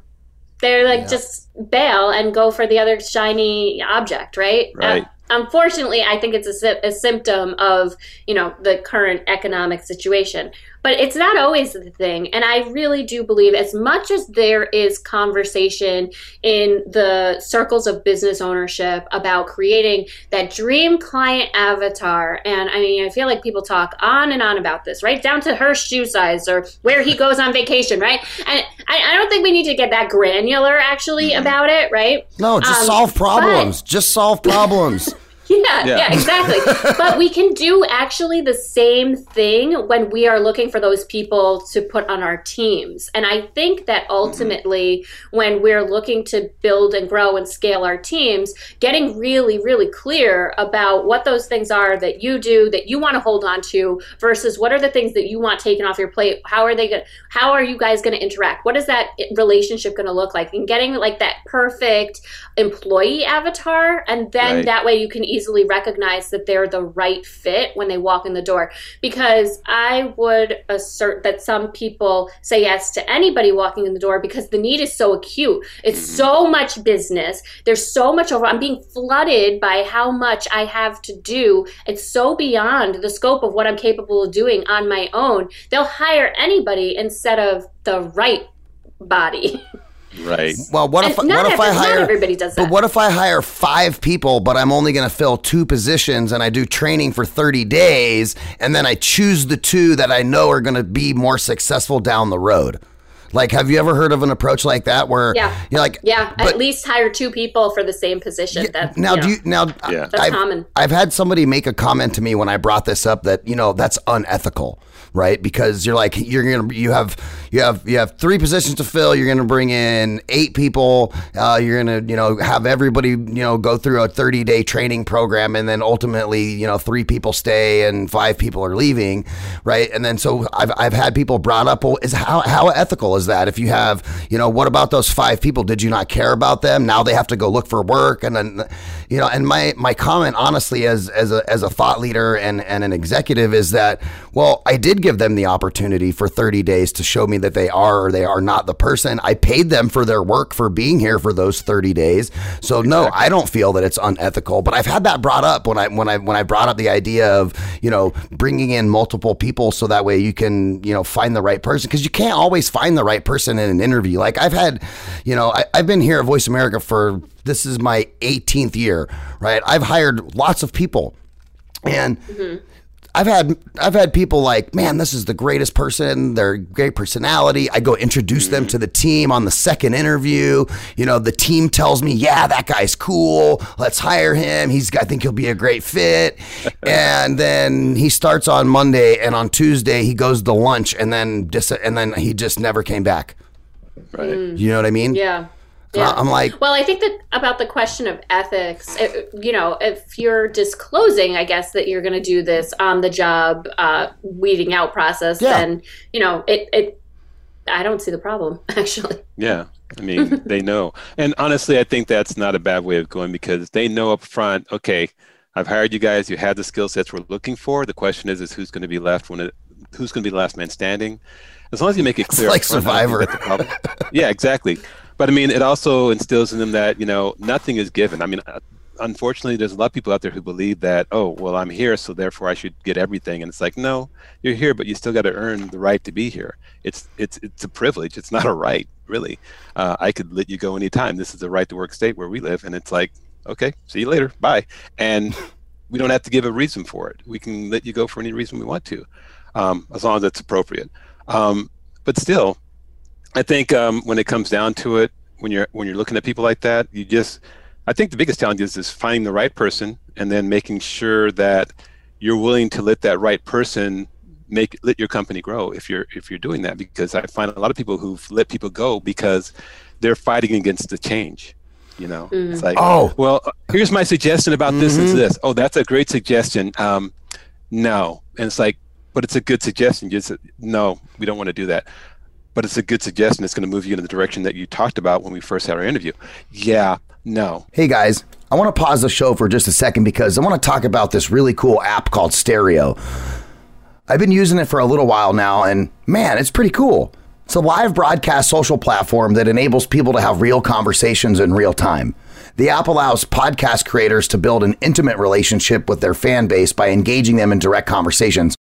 they're like just bail and go for the other shiny object, right? Right. Uh, unfortunately, I think it's a, a symptom of you know the current economic situation. But it's not always the thing, and I really do believe as much as there is conversation in the circles of business ownership about creating that dream client avatar, and I mean, I feel like people talk on and on about this, right down to her shoe size or where he goes on vacation, right? And I, I don't think we need to get that granular actually about it, right? No, just Um, solve but- problems. Just solve problems. yeah, Yeah. yeah, exactly. but we can do actually the same thing when we are looking for those people to put on our teams. And I think that mm-hmm. ultimately, when we're looking to build and grow and scale our teams, getting really, really clear about what those things are that you do that you want to hold on to versus what are the things that you want taken off your plate. How are they going? How are you guys going to interact? What is that relationship going to look like? And getting like that perfect employee avatar, and then Right. that way you can easily recognize that they're the right fit when they walk in the door. Because I would assert that some people say yes to anybody walking in the door because the need is so acute. It's mm-hmm. so much business. There's so much over. I'm being flooded by how much I have to do. It's so beyond the scope of what I'm capable of doing on my own. They'll hire anybody instead of the right body. Right. Well, what And if what if I hire? everybody does that. But what if I hire five people, but I'm only going to fill two positions, and I do training for 30 days, and then I choose the two that I know are going to be more successful down the road? Like, have you ever heard of an approach like that where Yeah. you're like, Yeah, but- at least hire two people for the same position. That now you do know. you now Yeah. That's I've, common. I've had somebody make a comment to me when I brought this up that you know that's unethical right? Because you're like you're gonna you have you have you have three positions to fill. You're gonna bring in eight people. Uh, you're gonna you know have everybody you know go through a 30 day training program and then ultimately you know three people stay and five people are leaving right? And then so I've, I've had people brought up well is how, how ethical is that? If you have you know what about those five people? Did you not care about them? Now they have to go look for work and then you know and my my comment honestly as as a as a thought leader and and an executive is that well I did give them the opportunity for 30 days to show me that they are or they are not the person. I paid them for their work for being here for those 30 days. So no, I don't feel that it's unethical, but I've had that brought up when I when I when I brought up the idea of, you know, bringing in multiple people so that way you can, you know, find the right person because you can't always find the right person in an interview. Like I've had, you know, I, I've been here at Voice America for this is my 18th year, right? I've hired lots of people and mm-hmm. I've had I've had people like, man, this is the greatest person. They're great personality. I go introduce them to the team on the second interview. You know, the team tells me, yeah, that guy's cool. Let's hire him. He's I think he'll be a great fit. and then he starts on Monday, and on Tuesday he goes to lunch, and then just and then he just never came back. Right. You know what I mean? Yeah. So I'm like, Well, I think that about the question of ethics, it, you know, if you're disclosing, I guess, that you're going to do this on the job uh, weeding out process, Yeah. then, you know, it, it, I don't see the problem, actually. Yeah. I mean, they know. And honestly, I think that's not a bad way of going because they know up front, okay, I've hired you guys, you had the skill sets we're looking for. The question is is who's going to be left when it who's going to be the last man standing? As long as you make it clear. it's like front, I don't think Survivor. that's problem. yeah, exactly. But I mean, it also instills in them that, you know, nothing is given. I mean, uh, unfortunately, there's a lot of people out there who believe that, oh, well, I'm here, so therefore I should get everything. And it's like, no, you're here, but you still got to earn the right to be here. It's it's it's a privilege. It's not a right, really. Uh, I could let you go anytime. This is the right to work state where we live, and it's like, okay, see you later, bye. And we don't have to give a reason for it. We can let you go for any reason we want to, um, as long as it's appropriate. Um, but still, I think um, when it comes down to it, when you're when you're looking at people like that, you just I think the biggest challenge is is finding the right person and then making sure that you're willing to let that right person make let your company grow if you're if you're doing that because I find a lot of people who've let people go because they're fighting against the change. You know, it's like, Oh. well, here's my suggestion about this is this. Oh, that's a great suggestion. Um, no, and it's like, but it's a good suggestion. Just no, we don't want to do that but it's a good suggestion. It's going to move you in the direction that you talked about when we first had our interview. Yeah, no. Hey guys, I want to pause the show for just a second because I want to talk about this really cool app called Stereo. I've been using it for a little while now, and man, it's pretty cool. It's a live broadcast social platform that enables people to have real conversations in real time. The app allows podcast creators to build an intimate relationship with their fan base by engaging them in direct conversations.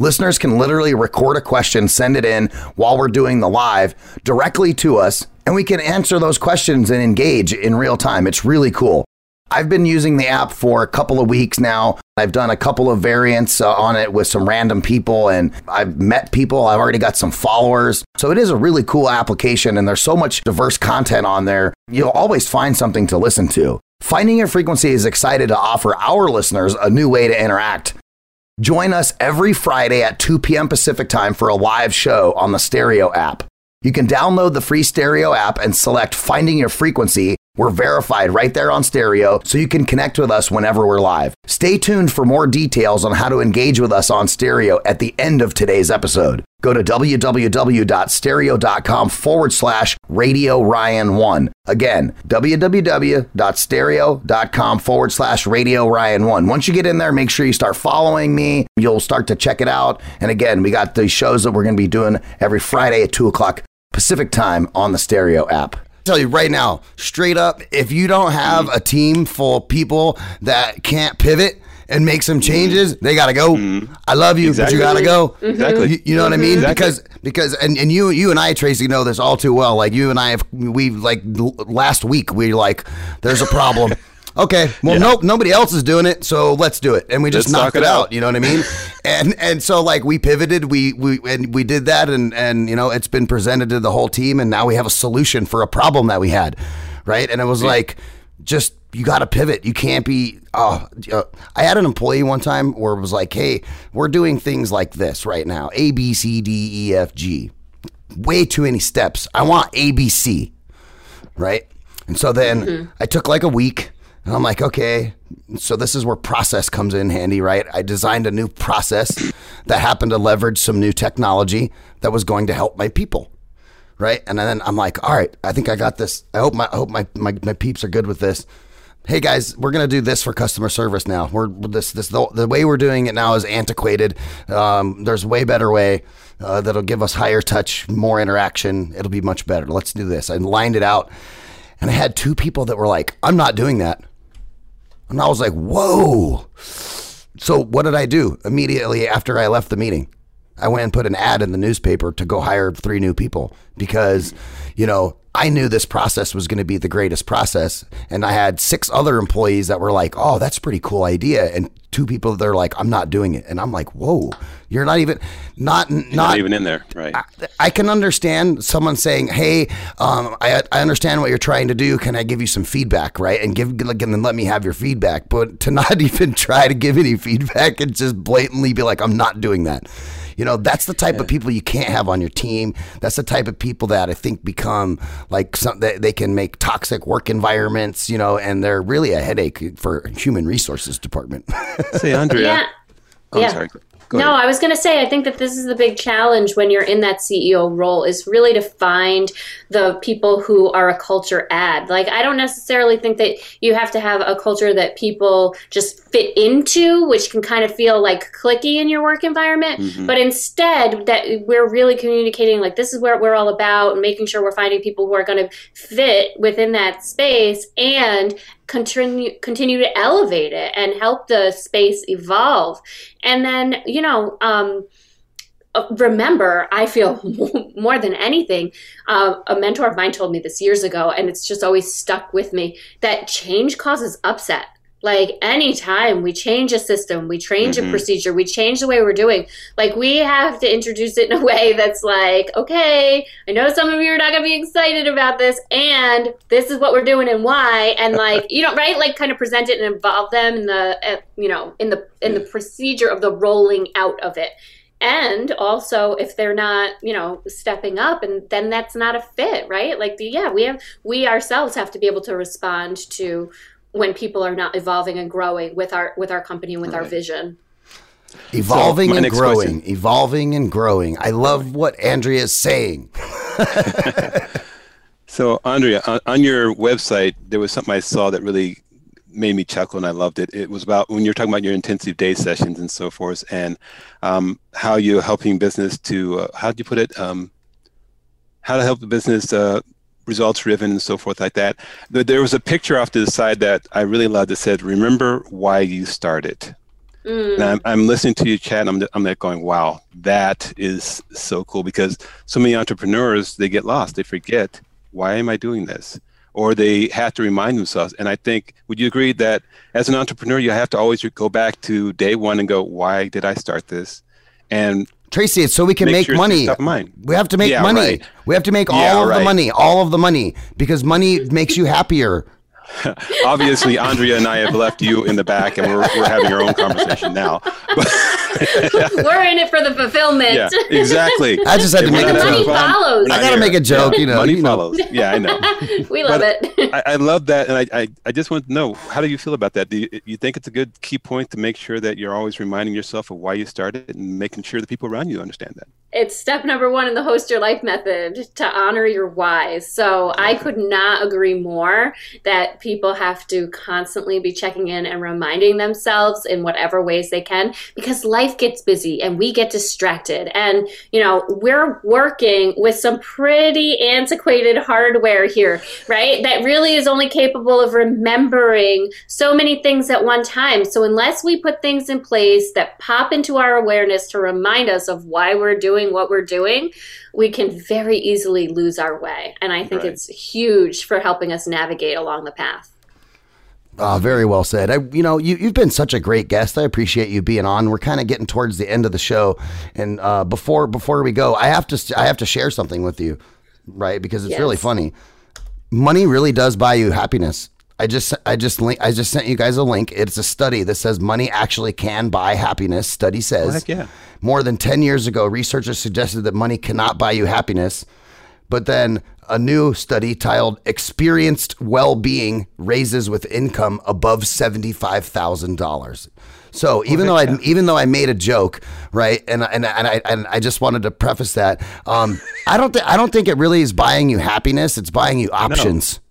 Listeners can literally record a question, send it in while we're doing the live directly to us, and we can answer those questions and engage in real time. It's really cool. I've been using the app for a couple of weeks now. I've done a couple of variants uh, on it with some random people, and I've met people. I've already got some followers. So it is a really cool application, and there's so much diverse content on there. You'll always find something to listen to. Finding Your Frequency is excited to offer our listeners a new way to interact. Join us every Friday at 2 p.m. Pacific time for a live show on the Stereo app. You can download the free Stereo app and select Finding Your Frequency. We're verified right there on Stereo, so you can connect with us whenever we're live. Stay tuned for more details on how to engage with us on Stereo at the end of today's episode. Go to www.stereo.com forward slash Radio Ryan 1. Again, www.stereo.com forward slash Radio Ryan 1. Once you get in there, make sure you start following me. You'll start to check it out. And again, we got the shows that we're going to be doing every Friday at 2 o'clock Pacific time on the Stereo app. Tell you right now, straight up, if you don't have a team full of people that can't pivot and make some changes, mm-hmm. they gotta go. Mm-hmm. I love you, Exactly. but you gotta go. Exactly. You, you know what I mean? Exactly. Because because and, and you you and I Tracy know this all too well. Like you and I have we like last week we like there's a problem. Okay, well, nope, nobody else is doing it, so let's do it, and we just Let's knocked talk it out. out. You know what I mean? and and so like we pivoted, we we and we did that, and and you know it's been presented to the whole team, and now we have a solution for a problem that we had, right? And it was like, just you got to pivot. You can't be. Oh, I had an employee one time where it was like, hey, we're doing things like this right now: A B C D E F G. Way too many steps. I want A B C right? And so then mm-hmm. I took like a week and I'm like, okay, so this is where process comes in handy, right? I designed a new process that happened to leverage some new technology that was going to help my people. Right. And then I'm like, all right, I think I got this. I hope my I hope my, my, my peeps are good with this. hey guys, we're gonna do this for customer service now. We're this this the, the way we're doing it now is antiquated. Um, there's way better way uh, that'll give us higher touch, more interaction. It'll be much better. Let's do this. I lined it out, and I had two people that were like, "I'm not doing that," and I was like, "Whoa." So what did I do immediately after I left the meeting? I went and put an ad in the newspaper to go hire three new people because, you know, I knew this process was going to be the greatest process. And I had six other employees that were like, oh, that's a pretty cool idea. And two people that are like, I'm not doing it. And I'm like, whoa, you're not even, not, not, not even in there. Right. I, I can understand someone saying, hey, um, I, I understand what you're trying to do. Can I give you some feedback? Right. And give, and then let me have your feedback. But to not even try to give any feedback and just blatantly be like, I'm not doing that. You know, that's the type yeah. of people you can't have on your team. That's the type of people that I think become like some, they, they can make toxic work environments, you know, and they're really a headache for human resources department. Say, Andrea. Yeah. Oh, yeah. sorry. No, I was going to say, I think that this is the big challenge when you're in that CEO role is really to find the people who are a culture add. Like, I don't necessarily think that you have to have a culture that people just fit into, which can kind of feel like cliquey in your work environment. Mm-hmm. But instead, that we're really communicating, like, this is what we're all about, and making sure we're finding people who are going to fit within that space and continue continue to elevate it and help the space evolve. And then you know um, uh, remember i feel more than anything uh, a mentor of mine told me this years ago and it's just always stuck with me that change causes upset like anytime we change a system, we change mm-hmm. a procedure, we change the way we're doing, like we have to introduce it in a way that's like, okay, I know some of you are not going to be excited about this, and this is what we're doing and why, and like you know, right, like kind of present it and involve them in the, uh, you know, in the in the procedure of the rolling out of it. And also, if they're not, you know, stepping up, and then that's not a fit, right? Like, the, yeah, we have, we ourselves have to be able to respond to when people are not evolving and growing with our with our company and with right. our vision. Evolving so and growing question. evolving and growing. I love what andrea is saying. So andrea on, on, your website there was something i saw that really made me chuckle and i loved it. It was about when you're talking about your intensive day sessions and so forth and um, how you're helping business to uh, how do you put it? Um, how to help the business uh, results driven and so forth like that. There was a picture off to the side that I really loved that said, "Remember why you started." Mm. And I'm, I'm, listening to you chat. And I'm I'm like going, "Wow, that is so cool." Because so many entrepreneurs they get lost. They forget why am I doing this, or they have to remind themselves. And I think, would you agree that as an entrepreneur, you have to always go back to day one and go, "Why did I start this?" And Tracy, it's so we can make, make sure money. We have to make yeah, money. Right. We have to make yeah, all of right. the money, all of the money, because money makes you happier. Obviously, Andrea and I have left you in the back, and we're, we're having our own conversation now. we're in it for the fulfillment. Yeah, exactly. I just had to make a joke. follows. I got to make a joke. You know, money you know. follows. Yeah, I know. we love but it. I, I, love that, and I, I, I just want to know how do you feel about that? Do you, you think it's a good key point to make sure that you're always reminding yourself of why you started and making sure the people around you understand that? It's step number one in the host your life method to honor your whys. So I could not agree more that people have to constantly be checking in and reminding themselves in whatever ways they can because life gets busy and we get distracted. And, you know, we're working with some pretty antiquated hardware here, right? That really is only capable of remembering so many things at one time. So unless we put things in place that pop into our awareness to remind us of why we're doing what we're doing, we can very easily lose our way. And I think right. it's huge for helping us navigate along the path. Oh, very well said. I, you know, you, you've been such a great guest. I appreciate you being on. We're kind of getting towards the end of the show, and uh, before before we go, I have to I have to share something with you, right? Because it's yes. really funny. Money really does buy you happiness. I just I just link I just sent you guys a link. It's a study that says money actually can buy happiness. Study says. Yeah. More than 10 years ago, researchers suggested that money cannot buy you happiness. But then a new study titled Experienced Well-Being Raises with Income Above $75,000. So even though I even though I made a joke, right, and and and I and I just wanted to preface that, um, I don't think I don't think it really is buying you happiness. It's buying you options. No.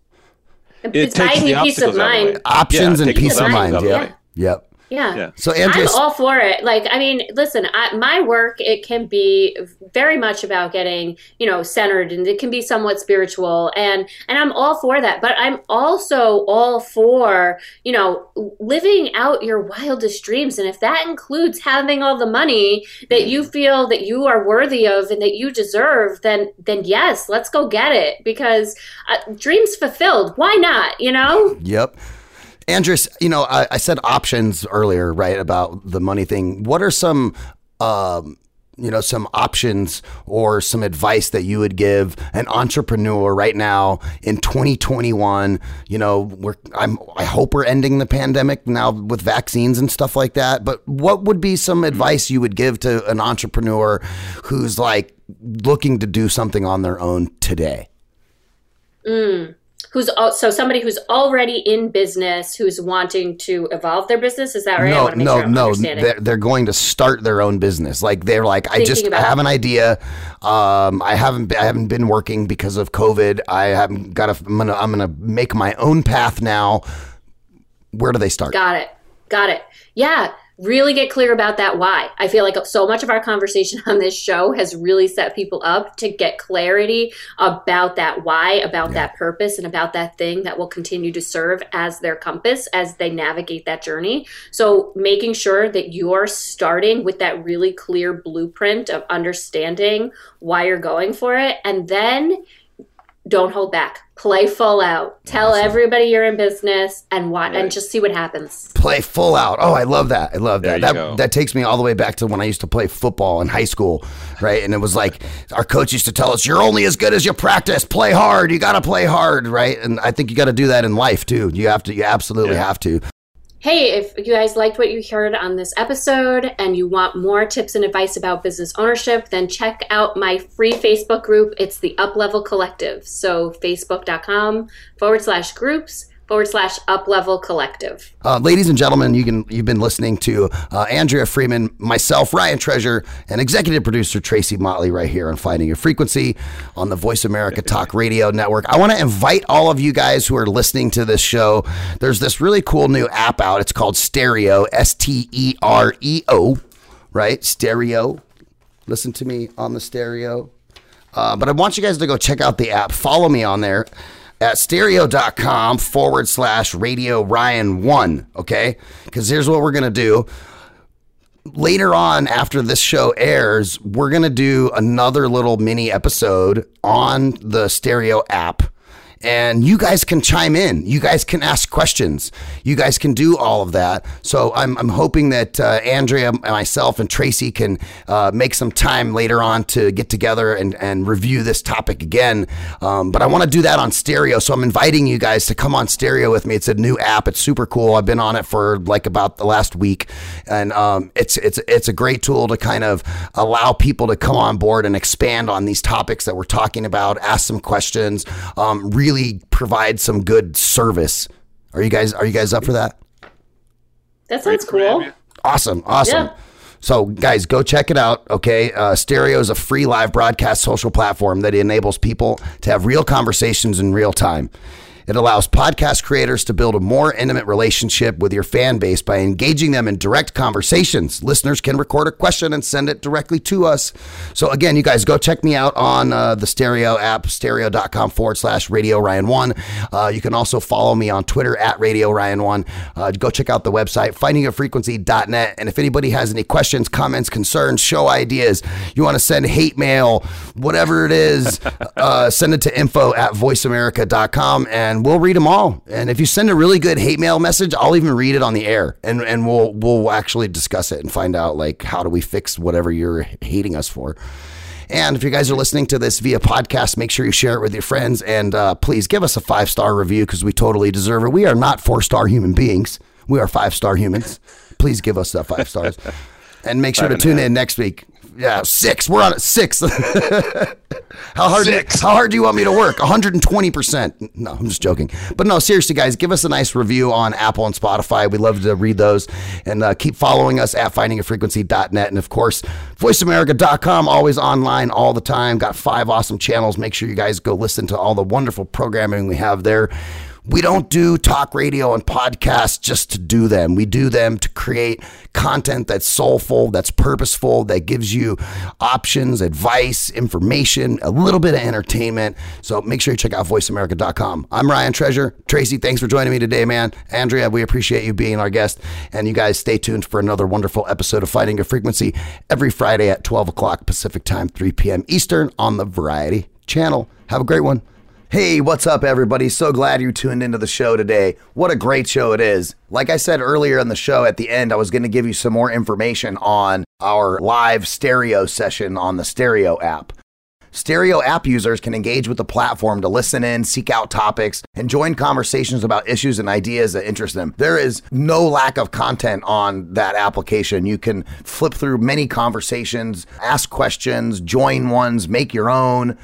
It It's takes buying the you peace of obstacles out of the way. mind. Options Yeah, and peace of mind. obstacles out Yep. Way. Yep. Yeah. Yeah. So Andrea, I'm all for it. Like, I mean, listen, I, my work it can be very much about getting, you know, centered, and it can be somewhat spiritual, and and I'm all for that. But I'm also all for, you know, living out your wildest dreams, and if that includes having all the money that you feel that you are worthy of and that you deserve, then then yes, let's go get it because uh, dreams fulfilled. Why not? You know. Yep. Andres, you know, I, I said options earlier, right, about the money thing. What are some, um, you know, some options or some advice that you would give an entrepreneur right now in 2021? You know, we're, I'm, I hope we're ending the pandemic now with vaccines and stuff like that. But what would be some advice you would give to an entrepreneur who's like looking to do something on their own today? Mm. Who's al- so somebody who's already in business who's wanting to evolve their business? Is that right? I No, no, sure I'm no. They're, they're going to start their own business. Like they're like, I just I have it. an idea. Um, I haven't been, I haven't been working because of COVID. I haven't got a. I'm gonna I'm gonna make my own path now. Where do they start? Got it. Got it. Yeah. Really get clear about that why. I feel like so much of our conversation on this show has really set people up to get clarity about that why, about that purpose, and about that thing that will continue to serve as their compass as they navigate that journey. So, making sure that you're starting with that really clear blueprint of understanding why you're going for it. And then don't hold back. Play full out. Tell everybody you're in business and what and just see what happens. Play full out. Oh, I love that. I love that. That go. that takes me all the way back to when I used to play football in high school, right? And it was like our coach used to tell us, "You're only as good as you practice. Play hard. You got to play hard, right?" And I think you got to do that in life too. You have to. You absolutely Yeah. have to. Hey, if you guys liked what you heard on this episode and you want more tips and advice about business ownership, then check out my free Facebook group. It's the Uplevel Collective. So, facebook.com forward slash groups forward slash Uplevel Collective. Uh, ladies and gentlemen, you can you've been listening to uh, Andrea Freeman, myself, Ryan Treasure, and executive producer Tracy Motley right here on Finding Your Frequency on the Voice America Talk Radio Network. I want to invite all of you guys who are listening to this show. There's this really cool new app out. It's called Stereo, S T E R E O, right? Stereo. Listen to me on the stereo. Uh, but I want you guys to go check out the app. Follow me on there at stereo.com forward slash radio Ryan one. Okay. Because here's what we're going to do. Later on, after this show airs, we're going to do another little mini episode on the stereo app. And you guys can chime in. You guys can ask questions. You guys can do all of that. So I'm, I'm hoping that uh, Andrea, myself, and Tracy can uh, make some time later on to get together and, and review this topic again. Um, but I want to do that on stereo. So I'm inviting you guys to come on stereo with me. It's a new app. It's super cool. I've been on it for like about the last week, and um, it's it's it's a great tool to kind of allow people to come on board and expand on these topics that we're talking about. Ask some questions. Um, really provide some good service. Are you guys Are you guys up for that? That sounds cool. Awesome, awesome. Yeah. So, guys, go check it out. Okay, uh, Stereo is a free live broadcast social platform that enables people to have real conversations in real time. It allows podcast creators to build a more intimate relationship with your fan base by engaging them in direct conversations. Listeners can record a question and send it directly to us. So, again, you guys go check me out on uh, the Stereo app, stereo.com forward slash Radio Ryan 1. Uh, you can also follow me on Twitter at Radio Ryan 1. Uh, go check out the website, findingafrequency.net. And if anybody has any questions, comments, concerns, show ideas, you want to send hate mail, whatever it is, uh, send it to info at voiceamerica.com and we'll read them all. And if you send a really good hate mail message, I'll even read it on the air and, and we'll, we'll actually discuss it and find out like how do we fix whatever you're hating us for. And if you guys are listening to this via podcast, make sure you share it with your friends and uh, please give us a five star review because we totally deserve it. We are not four star human beings, we are five star humans. Please give us that five stars. And make sure Five to and tune in next week. Yeah, six. We're on it. Six. how hard? Six. How hard do you want me to work? 120 percent. No, I'm just joking. But no, seriously, guys, give us a nice review on Apple and Spotify. We love to read those, and uh, keep following us at findingafrequency.net, and of course, voiceamerica.com. Always online, all the time. Got five awesome channels. Make sure you guys go listen to all the wonderful programming we have there. We don't do talk radio and podcasts just to do them. We do them to create content that's soulful, that's purposeful, that gives you options, advice, information, a little bit of entertainment. So make sure you check out voiceamerica.com. I'm Ryan Treasure. Tracy, thanks for joining me today, man. Andrea, we appreciate you being our guest. And you guys stay tuned for another wonderful episode of Finding Your Frequency every Friday at 12 o'clock Pacific Time, 3 p.m. Eastern on the Variety Channel. Have a great one. Hey, what's up, everybody? So glad you tuned into the show today. What a great show it is. Like I said earlier in the show, at the end, I was going to give you some more information on our live stereo session on the Stereo app. Stereo app users can engage with the platform to listen in, seek out topics, and join conversations about issues and ideas that interest them. There is no lack of content on that application. You can flip through many conversations, ask questions, join ones, make your own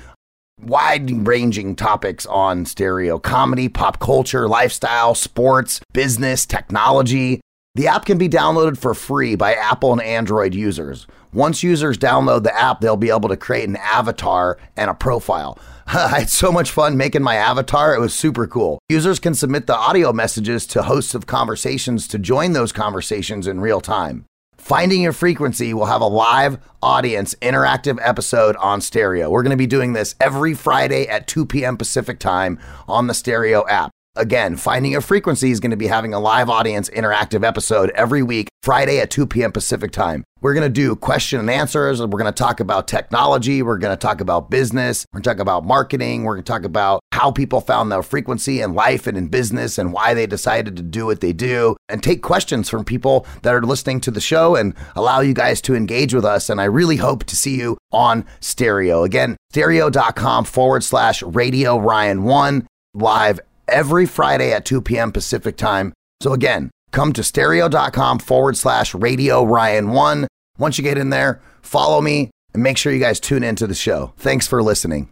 wide ranging topics on stereo comedy, pop culture, lifestyle, sports, business, technology. The app can be downloaded for free by Apple and Android users. Once users download the app, they'll be able to create an avatar and a profile. I had so much fun making my avatar. It was super cool. Users can submit the audio messages to hosts of conversations to join those conversations in real time. Finding Your Frequency will have a live audience interactive episode on stereo. We're going to be doing this every Friday at 2 p.m. Pacific time on the stereo app. Again, Finding a Frequency is going to be having a live audience interactive episode every week, Friday at 2 p.m. Pacific time. We're going to do question and answers. We're going to talk about technology. We're going to talk about business. We're going to talk about marketing. We're going to talk about how people found their frequency in life and in business and why they decided to do what they do and take questions from people that are listening to the show and allow you guys to engage with us. And I really hope to see you on stereo. Again, stereo.com forward slash radio Ryan one live every Friday at 2 p.m. Pacific time. So again, come to stereo.com forward slash radio Ryan one. Once you get in there, follow me and make sure you guys tune into the show. Thanks for listening.